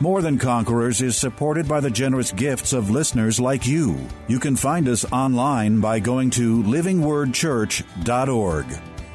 More Than Conquerors is supported by the generous gifts of listeners like you. You can find us online by going to livingwordchurch.org.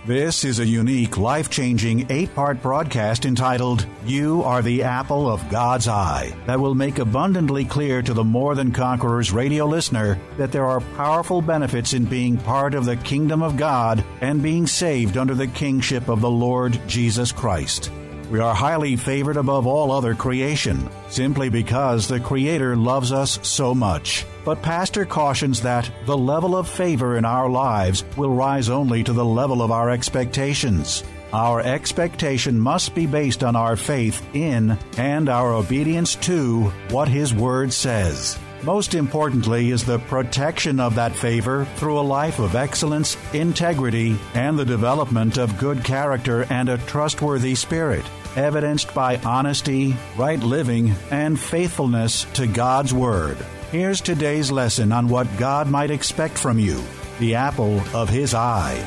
This is a unique, life changing eight part broadcast entitled, You Are the Apple of God's Eye, that will make abundantly clear to the More Than Conquerors radio listener that there are powerful benefits in being part of the kingdom of God and being saved under the kingship of the Lord Jesus Christ. We are highly favored above all other creation, simply because the Creator loves us so much. But Pastor cautions that the level of favor in our lives will rise only to the level of our expectations. Our expectation must be based on our faith in and our obedience to what His Word says. Most importantly is the protection of that favor through a life of excellence, integrity, and the development of good character and a trustworthy spirit evidenced by honesty, right living, and faithfulness to God's Word. Here's today's lesson on what God might expect from you the apple of His eye.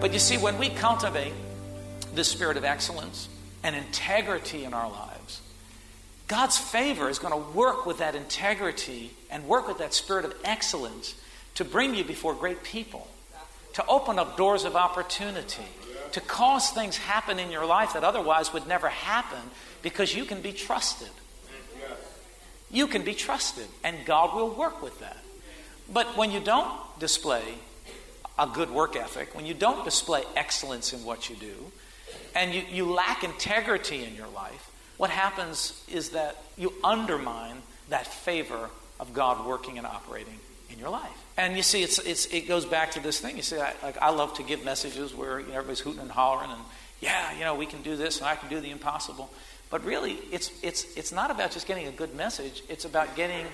But you see, when we cultivate this spirit of excellence and integrity in our lives, God's favor is going to work with that integrity and work with that spirit of excellence to bring you before great people, to open up doors of opportunity to cause things happen in your life that otherwise would never happen because you can be trusted. You can be trusted, and God will work with that. But when you don't display a good work ethic, when you don't display excellence in what you do, and you, you lack integrity in your life, what happens is that you undermine that favor of God working and operating in your life. And you see, it's, it's, it goes back to this thing. You see, I, like, I love to give messages where you know, everybody's hooting and hollering and, yeah, you know, we can do this and I can do the impossible. But really, it's, it's, it's not about just getting a good message. It's about getting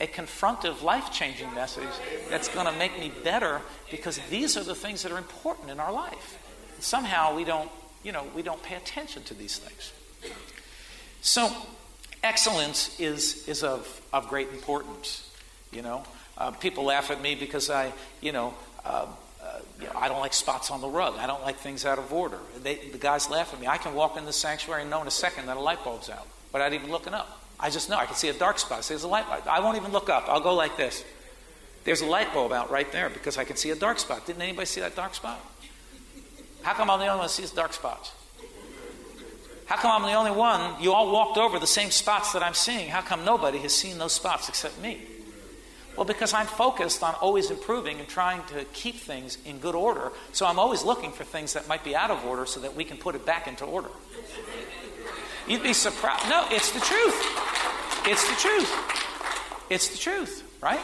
a confrontive, life-changing message that's going to make me better because these are the things that are important in our life. somehow we don't, you know, we don't pay attention to these things. So, excellence is, is of, of great importance, you know. Uh, people laugh at me because I, you know, uh, uh, you know, I don't like spots on the rug. I don't like things out of order. They, the guys laugh at me. I can walk in the sanctuary and know in a second that a light bulb's out without even looking up. I just know. I can see a dark spot. I say, there's a light bulb. I won't even look up. I'll go like this. There's a light bulb out right there because I can see a dark spot. Didn't anybody see that dark spot? How come I'm the only one sees dark spots? How come I'm the only one? You all walked over the same spots that I'm seeing. How come nobody has seen those spots except me? Well, because I'm focused on always improving and trying to keep things in good order. So I'm always looking for things that might be out of order so that we can put it back into order. You'd be surprised. No, it's the truth. It's the truth. It's the truth, right?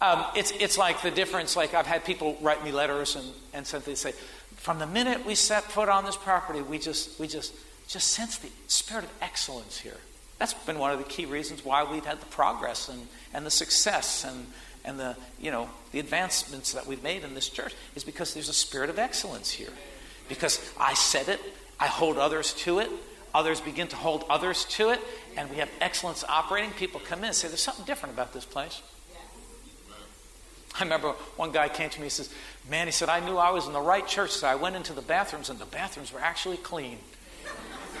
Um, it's, it's like the difference, like I've had people write me letters and, and something say, from the minute we set foot on this property, we just, we just, just sense the spirit of excellence here. That's been one of the key reasons why we've had the progress and, and the success and, and the, you know, the advancements that we've made in this church is because there's a spirit of excellence here. Because I said it, I hold others to it, others begin to hold others to it, and we have excellence operating. People come in and say, There's something different about this place. I remember one guy came to me and says, Man, he said, I knew I was in the right church, so I went into the bathrooms, and the bathrooms were actually clean.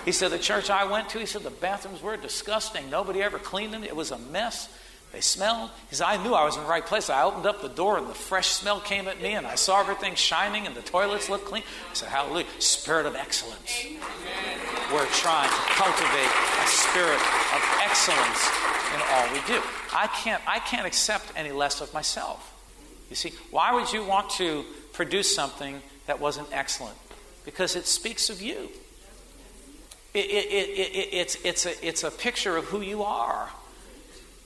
He said, The church I went to, he said, the bathrooms were disgusting. Nobody ever cleaned them. It was a mess. They smelled. He said, I knew I was in the right place. I opened up the door and the fresh smell came at me and I saw everything shining and the toilets looked clean. I said, Hallelujah. Spirit of excellence. We're trying to cultivate a spirit of excellence in all we do. I can't, I can't accept any less of myself. You see, why would you want to produce something that wasn't excellent? Because it speaks of you. It, it, it, it's, it's, a, it's a picture of who you are,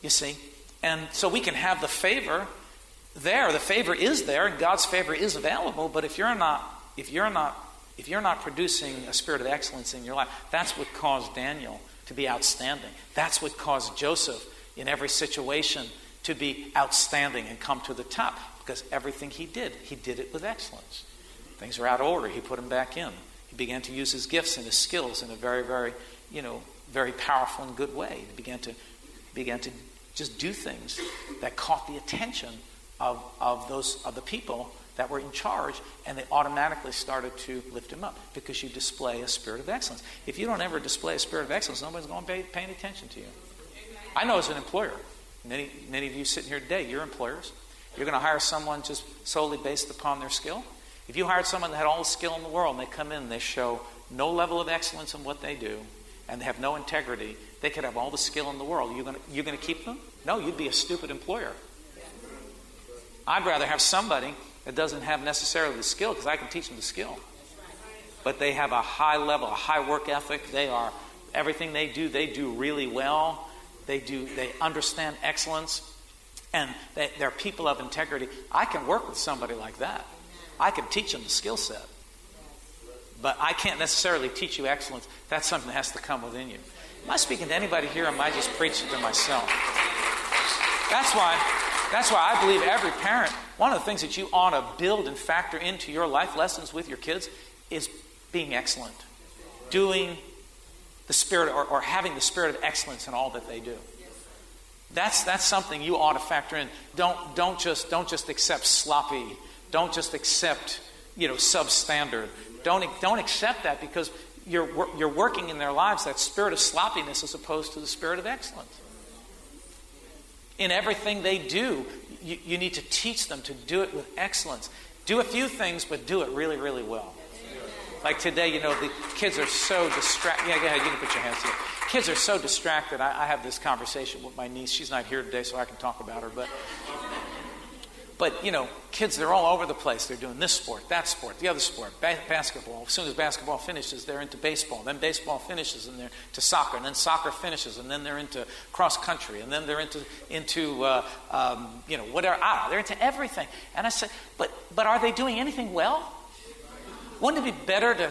you see. And so we can have the favor there. The favor is there, and God's favor is available. But if you're not, if you're not, if you're not producing a spirit of excellence in your life, that's what caused Daniel to be outstanding. That's what caused Joseph in every situation to be outstanding and come to the top because everything he did, he did it with excellence. Things were out of order, he put them back in. He began to use his gifts and his skills in a very, very, you know, very powerful and good way. He began to began to just do things that caught the attention of, of those of the people that were in charge, and they automatically started to lift him up because you display a spirit of excellence. If you don't ever display a spirit of excellence, nobody's going to be paying attention to you. I know as an employer, many, many of you sitting here today, you're employers. You're going to hire someone just solely based upon their skill. If you hired someone that had all the skill in the world and they come in and they show no level of excellence in what they do and they have no integrity, they could have all the skill in the world. You're going going to keep them? No, you'd be a stupid employer. I'd rather have somebody that doesn't have necessarily the skill because I can teach them the skill. But they have a high level, a high work ethic. They are everything they do, they do really well. They do they understand excellence and they, they're people of integrity. I can work with somebody like that. I can teach them the skill set. But I can't necessarily teach you excellence. That's something that has to come within you. Am I speaking to anybody here or am I just preaching to myself? That's why that's why I believe every parent, one of the things that you ought to build and factor into your life lessons with your kids is being excellent. Doing the spirit or, or having the spirit of excellence in all that they do. That's, that's something you ought to factor in. Don't, don't, just, don't just accept sloppy. Don't just accept, you know, substandard. Don't, don't accept that because you're, you're working in their lives that spirit of sloppiness as opposed to the spirit of excellence. In everything they do, you, you need to teach them to do it with excellence. Do a few things, but do it really, really well. Like today, you know, the kids are so distracted. Yeah, go ahead, you can put your hands here. Kids are so distracted. I, I have this conversation with my niece. She's not here today, so I can talk about her. But but, you know, kids, they're all over the place. They're doing this sport, that sport, the other sport, ba- basketball. As soon as basketball finishes, they're into baseball. Then baseball finishes, and they're to soccer. And then soccer finishes, and then they're into cross country. And then they're into, into uh, um, you know, whatever. Ah, they're into everything. And I said, but, but are they doing anything well? Wouldn't it be better to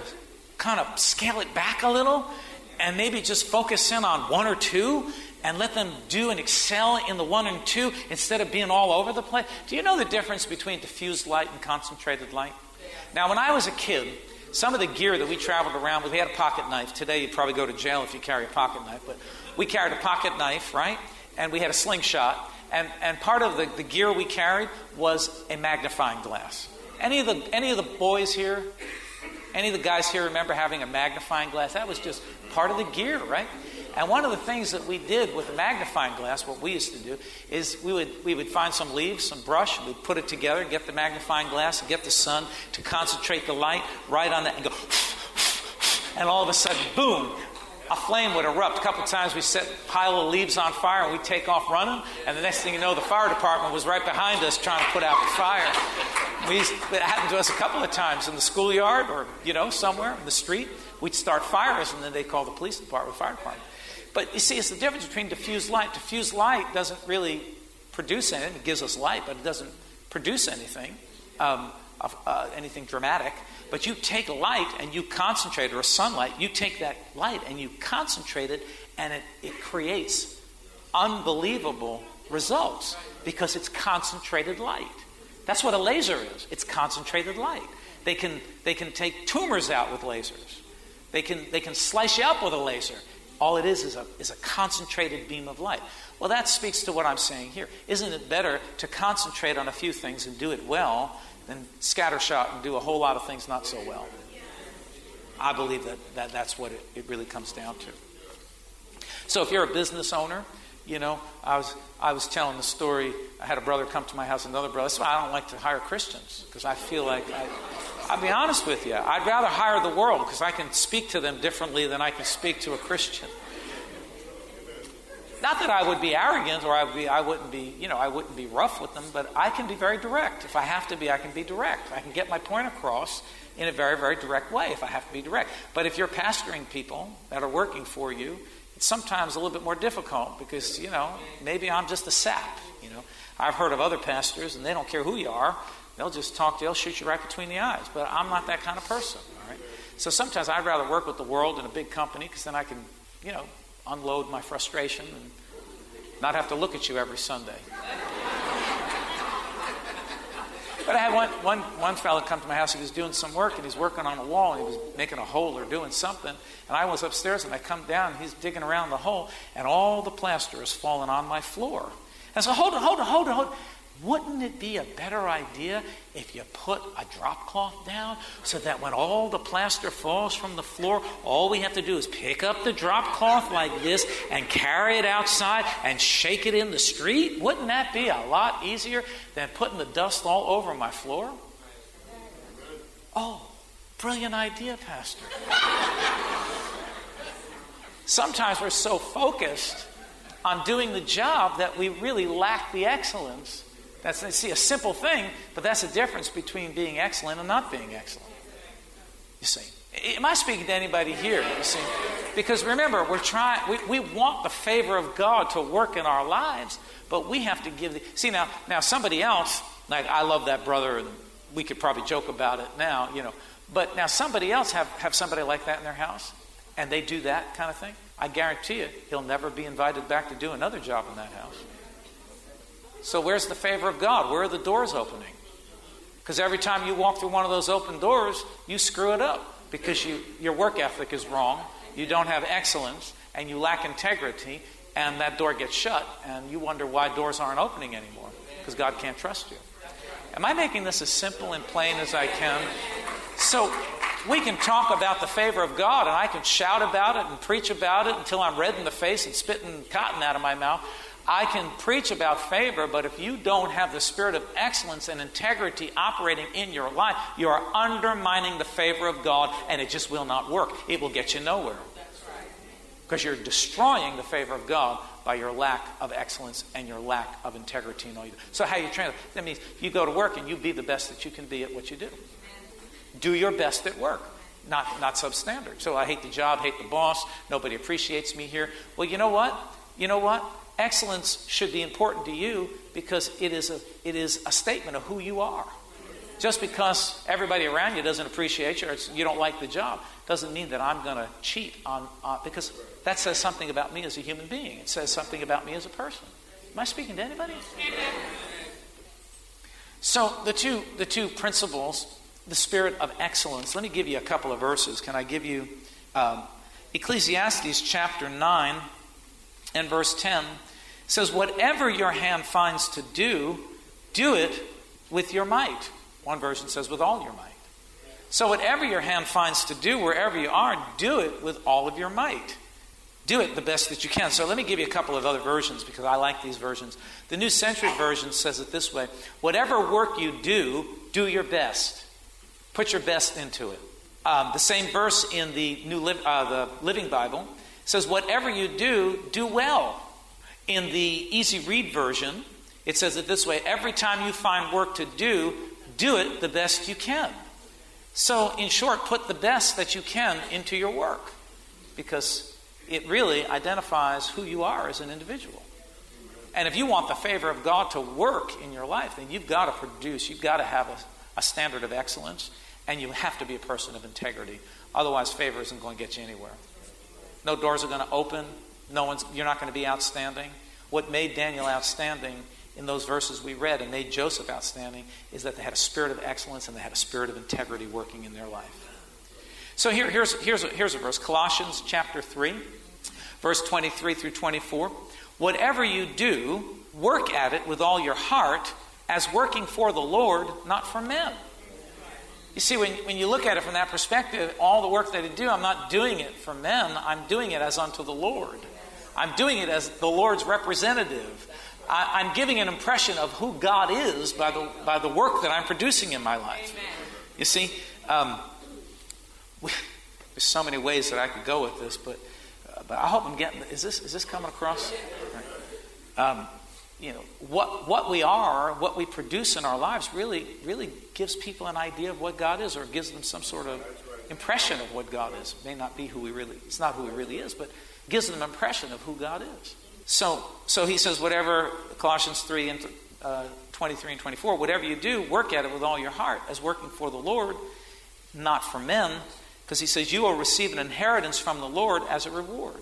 kind of scale it back a little and maybe just focus in on one or two and let them do and excel in the one and two instead of being all over the place? Do you know the difference between diffused light and concentrated light? Now, when I was a kid, some of the gear that we traveled around with, we had a pocket knife. Today, you'd probably go to jail if you carry a pocket knife, but we carried a pocket knife, right? And we had a slingshot. And, and part of the, the gear we carried was a magnifying glass. Any of, the, any of the boys here, any of the guys here remember having a magnifying glass? That was just part of the gear, right? And one of the things that we did with the magnifying glass, what we used to do, is we would, we would find some leaves, some brush, and we'd put it together, get the magnifying glass, and get the sun to concentrate the light right on that, and go, and all of a sudden, boom, a flame would erupt. A couple of times we set a pile of leaves on fire and we'd take off running, and the next thing you know, the fire department was right behind us trying to put out the fire. We, it happened to us a couple of times in the schoolyard or, you know, somewhere in the street. We'd start fires and then they'd call the police department, fire department. But you see, it's the difference between diffused light. Diffused light doesn't really produce anything. It gives us light, but it doesn't produce anything, um, uh, anything dramatic. But you take light and you concentrate or sunlight, you take that light and you concentrate it, and it, it creates unbelievable results because it's concentrated light. That's what a laser is. It's concentrated light. They can, they can take tumors out with lasers. They can, they can slice you up with a laser. All it is is a, is a concentrated beam of light. Well, that speaks to what I'm saying here. Isn't it better to concentrate on a few things and do it well than scattershot and do a whole lot of things not so well? I believe that, that that's what it, it really comes down to. So if you're a business owner, you know, I was I was telling the story. I had a brother come to my house, another brother. That's I don't like to hire Christians because I feel like I, I'll be honest with you. I'd rather hire the world because I can speak to them differently than I can speak to a Christian. Not that I would be arrogant or I, would be, I wouldn't be, you know, I wouldn't be rough with them, but I can be very direct. If I have to be, I can be direct. I can get my point across in a very, very direct way if I have to be direct. But if you're pastoring people that are working for you, sometimes a little bit more difficult because, you know, maybe I'm just a sap, you know. I've heard of other pastors and they don't care who you are. They'll just talk, to you, they'll shoot you right between the eyes. But I'm not that kind of person, all right? So sometimes I'd rather work with the world in a big company because then I can, you know, unload my frustration and not have to look at you every Sunday. But I had one, one, one fellow come to my house. He was doing some work and he's working on a wall and he was making a hole or doing something. And I was upstairs and I come down and he's digging around the hole and all the plaster has fallen on my floor. And so, hold it, hold it, hold it, hold. Wouldn't it be a better idea if you put a drop cloth down so that when all the plaster falls from the floor, all we have to do is pick up the drop cloth like this and carry it outside and shake it in the street? Wouldn't that be a lot easier than putting the dust all over my floor? Oh, brilliant idea, Pastor. Sometimes we're so focused on doing the job that we really lack the excellence that's see a simple thing, but that's the difference between being excellent and not being excellent. You see. Am I speaking to anybody here? You see? Because remember, we're trying we, we want the favor of God to work in our lives, but we have to give the see now now somebody else, like I love that brother and we could probably joke about it now, you know. But now somebody else have, have somebody like that in their house and they do that kind of thing. I guarantee you he'll never be invited back to do another job in that house. So, where's the favor of God? Where are the doors opening? Because every time you walk through one of those open doors, you screw it up because you, your work ethic is wrong, you don't have excellence, and you lack integrity, and that door gets shut, and you wonder why doors aren't opening anymore because God can't trust you. Am I making this as simple and plain as I can? So, we can talk about the favor of God, and I can shout about it and preach about it until I'm red in the face and spitting cotton out of my mouth. I can preach about favor, but if you don't have the spirit of excellence and integrity operating in your life, you are undermining the favor of God and it just will not work. It will get you nowhere. Because you're destroying the favor of God by your lack of excellence and your lack of integrity in all you do. So, how you train that means you go to work and you be the best that you can be at what you do. Do your best at work not, not substandard. So I hate the job, hate the boss, nobody appreciates me here. Well, you know what? You know what? Excellence should be important to you because it is a, it is a statement of who you are. Just because everybody around you doesn't appreciate you or you don't like the job doesn't mean that I'm going to cheat on, because that says something about me as a human being. It says something about me as a person. Am I speaking to anybody? So the two, the two principles, the spirit of excellence. Let me give you a couple of verses. Can I give you um, Ecclesiastes chapter 9? And verse 10 says, Whatever your hand finds to do, do it with your might. One version says, with all your might. So, whatever your hand finds to do, wherever you are, do it with all of your might. Do it the best that you can. So, let me give you a couple of other versions because I like these versions. The New Century Version says it this way Whatever work you do, do your best. Put your best into it. Um, the same verse in the New Li- uh, the Living Bible says, Whatever you do, do well. In the easy read version, it says it this way Every time you find work to do, do it the best you can. So, in short, put the best that you can into your work because it really identifies who you are as an individual. And if you want the favor of God to work in your life, then you've got to produce, you've got to have a, a standard of excellence, and you have to be a person of integrity. Otherwise, favor isn't going to get you anywhere. No doors are going to open. No one's, you're not going to be outstanding. What made Daniel outstanding in those verses we read and made Joseph outstanding is that they had a spirit of excellence and they had a spirit of integrity working in their life. So here, here's, here's, a, here's a verse Colossians chapter 3, verse 23 through 24. Whatever you do, work at it with all your heart as working for the Lord, not for men you see, when, when you look at it from that perspective, all the work that I do, I'm not doing it for men, I'm doing it as unto the Lord. I'm doing it as the Lord's representative. I, am giving an impression of who God is by the, by the work that I'm producing in my life. You see, um, we, there's so many ways that I could go with this, but, uh, but I hope I'm getting. Is this, is this coming across? Right. Um, you know, what, what we are, what we produce in our lives really, really gives people an idea of what God is or gives them some sort of impression of what God is. It may not be who he really, it's not who he really is, but gives them an impression of who God is. So, so he says, whatever, Colossians 3 and uh, 23 and 24, whatever you do, work at it with all your heart as working for the Lord, not for men, because he says, you will receive an inheritance from the Lord as a reward.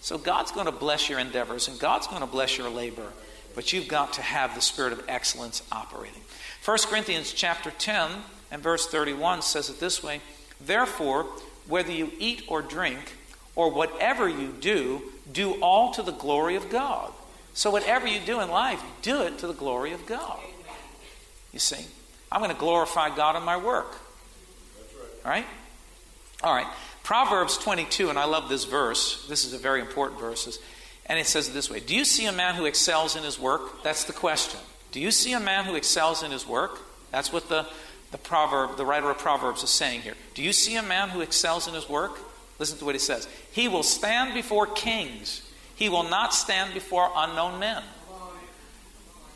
So God's going to bless your endeavors and God's going to bless your labor, but you've got to have the spirit of excellence operating. 1 Corinthians chapter 10 and verse 31 says it this way Therefore, whether you eat or drink, or whatever you do, do all to the glory of God. So, whatever you do in life, do it to the glory of God. You see, I'm going to glorify God in my work. All right? All right. Proverbs 22, and I love this verse. This is a very important verse. And it says it this way Do you see a man who excels in his work? That's the question. Do you see a man who excels in his work? That's what the, the proverb, the writer of Proverbs is saying here. Do you see a man who excels in his work? Listen to what he says. He will stand before kings. He will not stand before unknown men.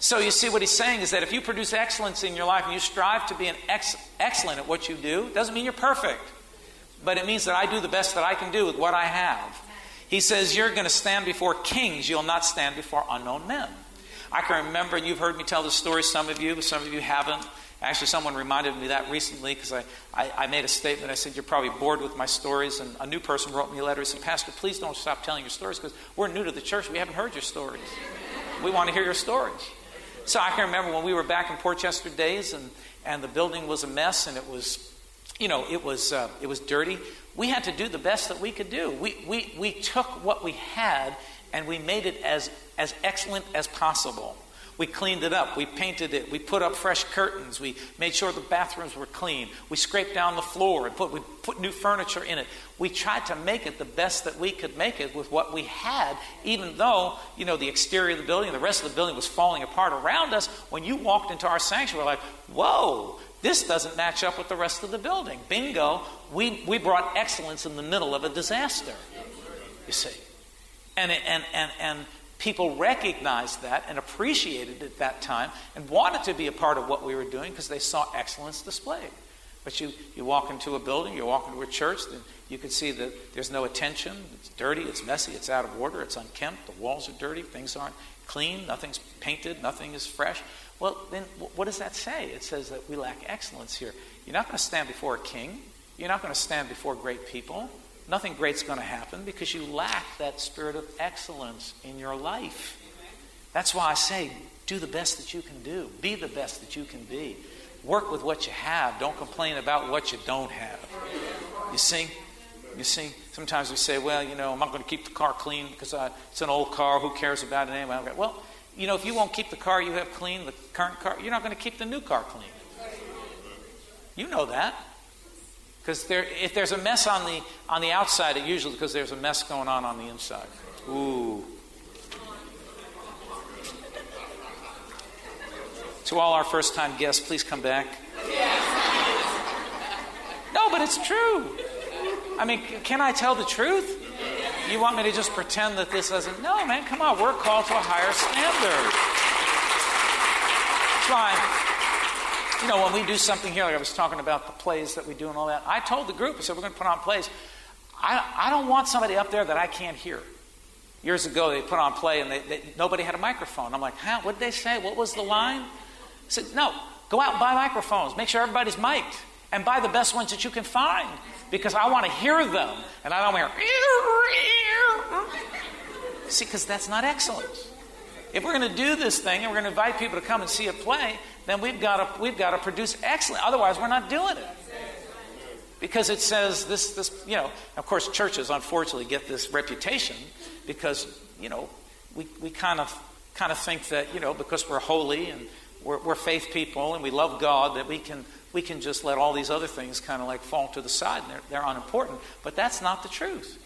So you see what he's saying is that if you produce excellence in your life and you strive to be an ex- excellent at what you do, doesn't mean you're perfect. But it means that I do the best that I can do with what I have. He says you're going to stand before kings, you'll not stand before unknown men. I can remember, and you've heard me tell this story, some of you, some of you haven't. Actually, someone reminded me that recently because I, I, I, made a statement. I said, You're probably bored with my stories. And a new person wrote me a letter. He said, Pastor, please don't stop telling your stories because we're new to the church. We haven't heard your stories. We want to hear your stories. So I can remember when we were back in Port Chester days and, and the building was a mess and it was, you know, it was, uh, it was dirty. We had to do the best that we could do. We, we, we took what we had and we made it as, as excellent as possible. We cleaned it up. We painted it. We put up fresh curtains. We made sure the bathrooms were clean. We scraped down the floor and put, we put new furniture in it. We tried to make it the best that we could make it with what we had, even though, you know, the exterior of the building, and the rest of the building was falling apart around us. When you walked into our sanctuary, like, whoa, this doesn't match up with the rest of the building. Bingo, we, we brought excellence in the middle of a disaster, you see. And, and, and, and people recognized that and appreciated it at that time and wanted to be a part of what we were doing because they saw excellence displayed. But you, you walk into a building, you walk into a church, then you can see that there's no attention. It's dirty, it's messy, it's out of order, it's unkempt, the walls are dirty, things aren't clean, nothing's painted, nothing is fresh. Well, then what does that say? It says that we lack excellence here. You're not going to stand before a king, you're not going to stand before great people nothing great's going to happen because you lack that spirit of excellence in your life. That's why I say, do the best that you can do, be the best that you can be. Work with what you have. Don't complain about what you don't have. You see? You see? Sometimes we say, well, you know, I'm not going to keep the car clean because it's an old car. Who cares about it anyway? Well, you know, if you won't keep the car you have clean, the current car, you're not going to keep the new car clean. You know that. Because there, if there's a mess on the, on the outside, it usually because there's a mess going on on the inside. Ooh. To all our first time guests, please come back. No, but it's true. I mean, can I tell the truth? You want me to just pretend that this doesn't? No, man, come on. We're called to a higher standard. Fine you know, when we do something here, like I was talking about the plays that we do and all that, I told the group, I said, we're going to put on plays. I, I don't want somebody up there that I can't hear. Years ago, they put on play and they, they, nobody had a microphone. I'm like, huh, what did they say? What was the line? Said, no, go out and buy microphones. Make sure everybody's mic'd. And buy the best ones that you can find because I want to hear them. And I don't want to hear. See, because that's not excellence. If we're going to do this thing and we're going to invite people to come and see a play, then we've got to, we've got to produce excellent. Otherwise, we're not doing it. Because it says this, this, you know, of course, churches unfortunately get this reputation because, you know, we, we kind of kind of think that, you know, because we're holy and we're, we're faith people and we love God, that we can we can just let all these other things kind of like fall to the side and they're, they're unimportant. But that's not the truth.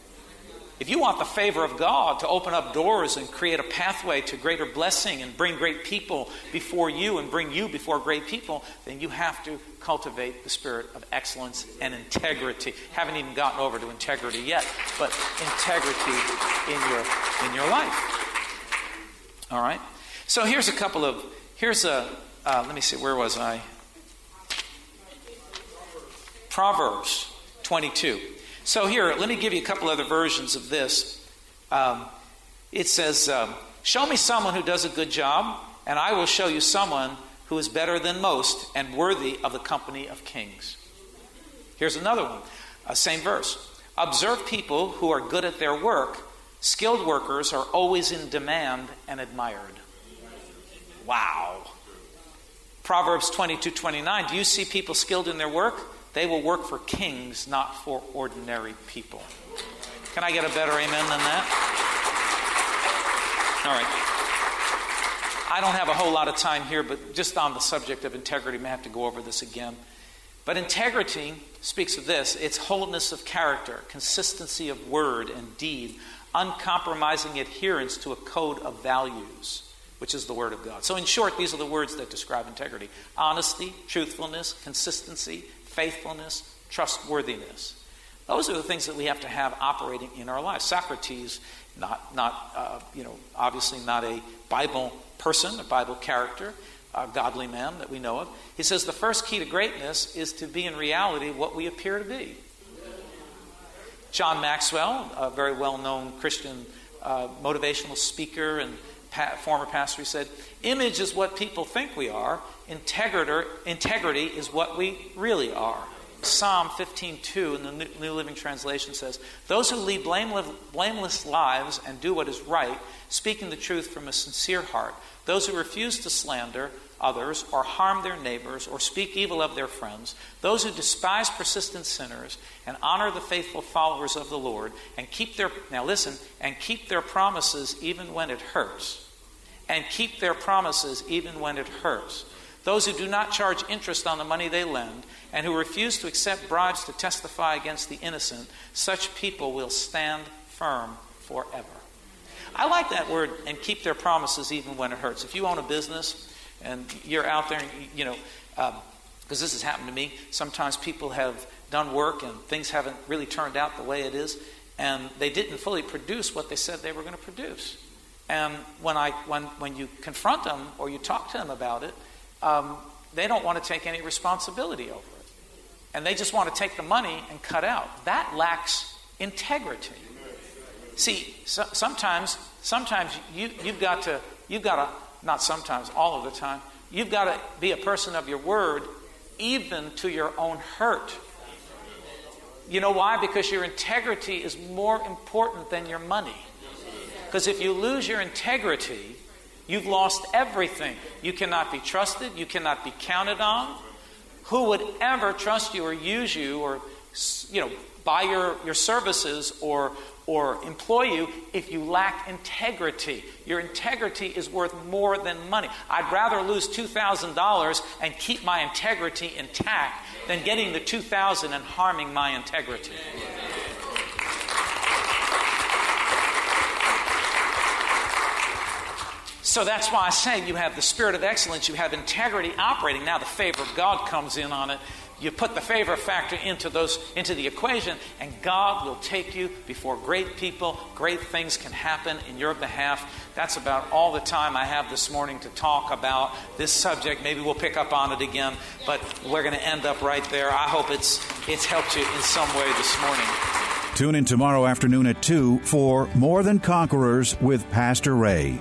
If you want the favor of God to open up doors and create a pathway to greater blessing and bring great people before you and bring you before great people, then you have to cultivate the spirit of excellence and integrity. Haven't even gotten over to integrity yet, but integrity in your in your life. All right. So here's a couple of here's a uh, let me see where was I? Proverbs 22. So, here, let me give you a couple other versions of this. Um, it says, um, Show me someone who does a good job, and I will show you someone who is better than most and worthy of the company of kings. Here's another one, uh, same verse. Observe people who are good at their work, Skilled workers are always in demand and admired. Wow. Proverbs 22 29. Do you see people skilled in their work? They will work for kings, not for ordinary people. Can I get a better amen than that? All right. I don't have a whole lot of time here, but just on the subject of integrity, I may have to go over this again. But integrity speaks of this it's wholeness of character, consistency of word and deed, uncompromising adherence to a code of values, which is the Word of God. So, in short, these are the words that describe integrity honesty, truthfulness, consistency, faithfulness, trustworthiness. Those are the things that we have to have operating in our lives. Socrates, not, not uh, you know, obviously not a Bible person, a Bible character, a godly man that we know of. He says the first key to greatness is to be in reality what we appear to be. John Maxwell, a very well known Christian uh, motivational speaker and former pastor, he said, Image is what people think we are, integrity is what we really are. Psalm 15:2 in the New Living Translation says, "Those who lead blameless lives and do what is right, speaking the truth from a sincere heart, those who refuse to slander others or harm their neighbors or speak evil of their friends, those who despise persistent sinners and honor the faithful followers of the Lord and keep their now listen, and keep their promises even when it hurts." And keep their promises even when it hurts. Those who do not charge interest on the money they lend and who refuse to accept bribes to testify against the innocent, such people will stand firm forever. I like that word and keep their promises even when it hurts. If you own a business and you're out there, you know, because um, this has happened to me, sometimes people have done work and things haven't really turned out the way it is, and they didn't fully produce what they said they were going to produce. And when, I, when, when you confront them or you talk to them about it, um, they don't want to take any responsibility over it and they just want to take the money and cut out. That lacks integrity. See, so, sometimes, sometimes you, you've got to, you've got to, not sometimes, all of the time, you've got to be a person of your word, even to your own hurt. You know why? Because your integrity is more important than your money. Because if you lose your integrity, you've lost everything. You cannot be trusted, you cannot be counted on, who would ever trust you or use you or you know buy your, your services or or employ you if you lack integrity. Your integrity is worth more than money. I'd rather lose $2,000 and keep my integrity intact than getting the 2000 and harming my integrity. So that's why I say you have the spirit of excellence, you have integrity operating. Now the favor of God comes in on it. You put the favor factor into those into the equation, and God will take you before great people. Great things can happen in your behalf. That's about all the time I have this morning to talk about this subject. Maybe we'll pick up on it again, but we're going to end up right there. I hope it's it's helped you in some way this morning. Tune in tomorrow afternoon at 2 for More Than Conquerors with Pastor Ray.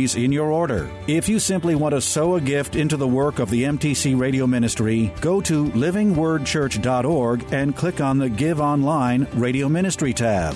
in your order. If you simply want to sow a gift into the work of the MTC Radio Ministry, go to livingwordchurch.org and click on the Give Online Radio Ministry tab.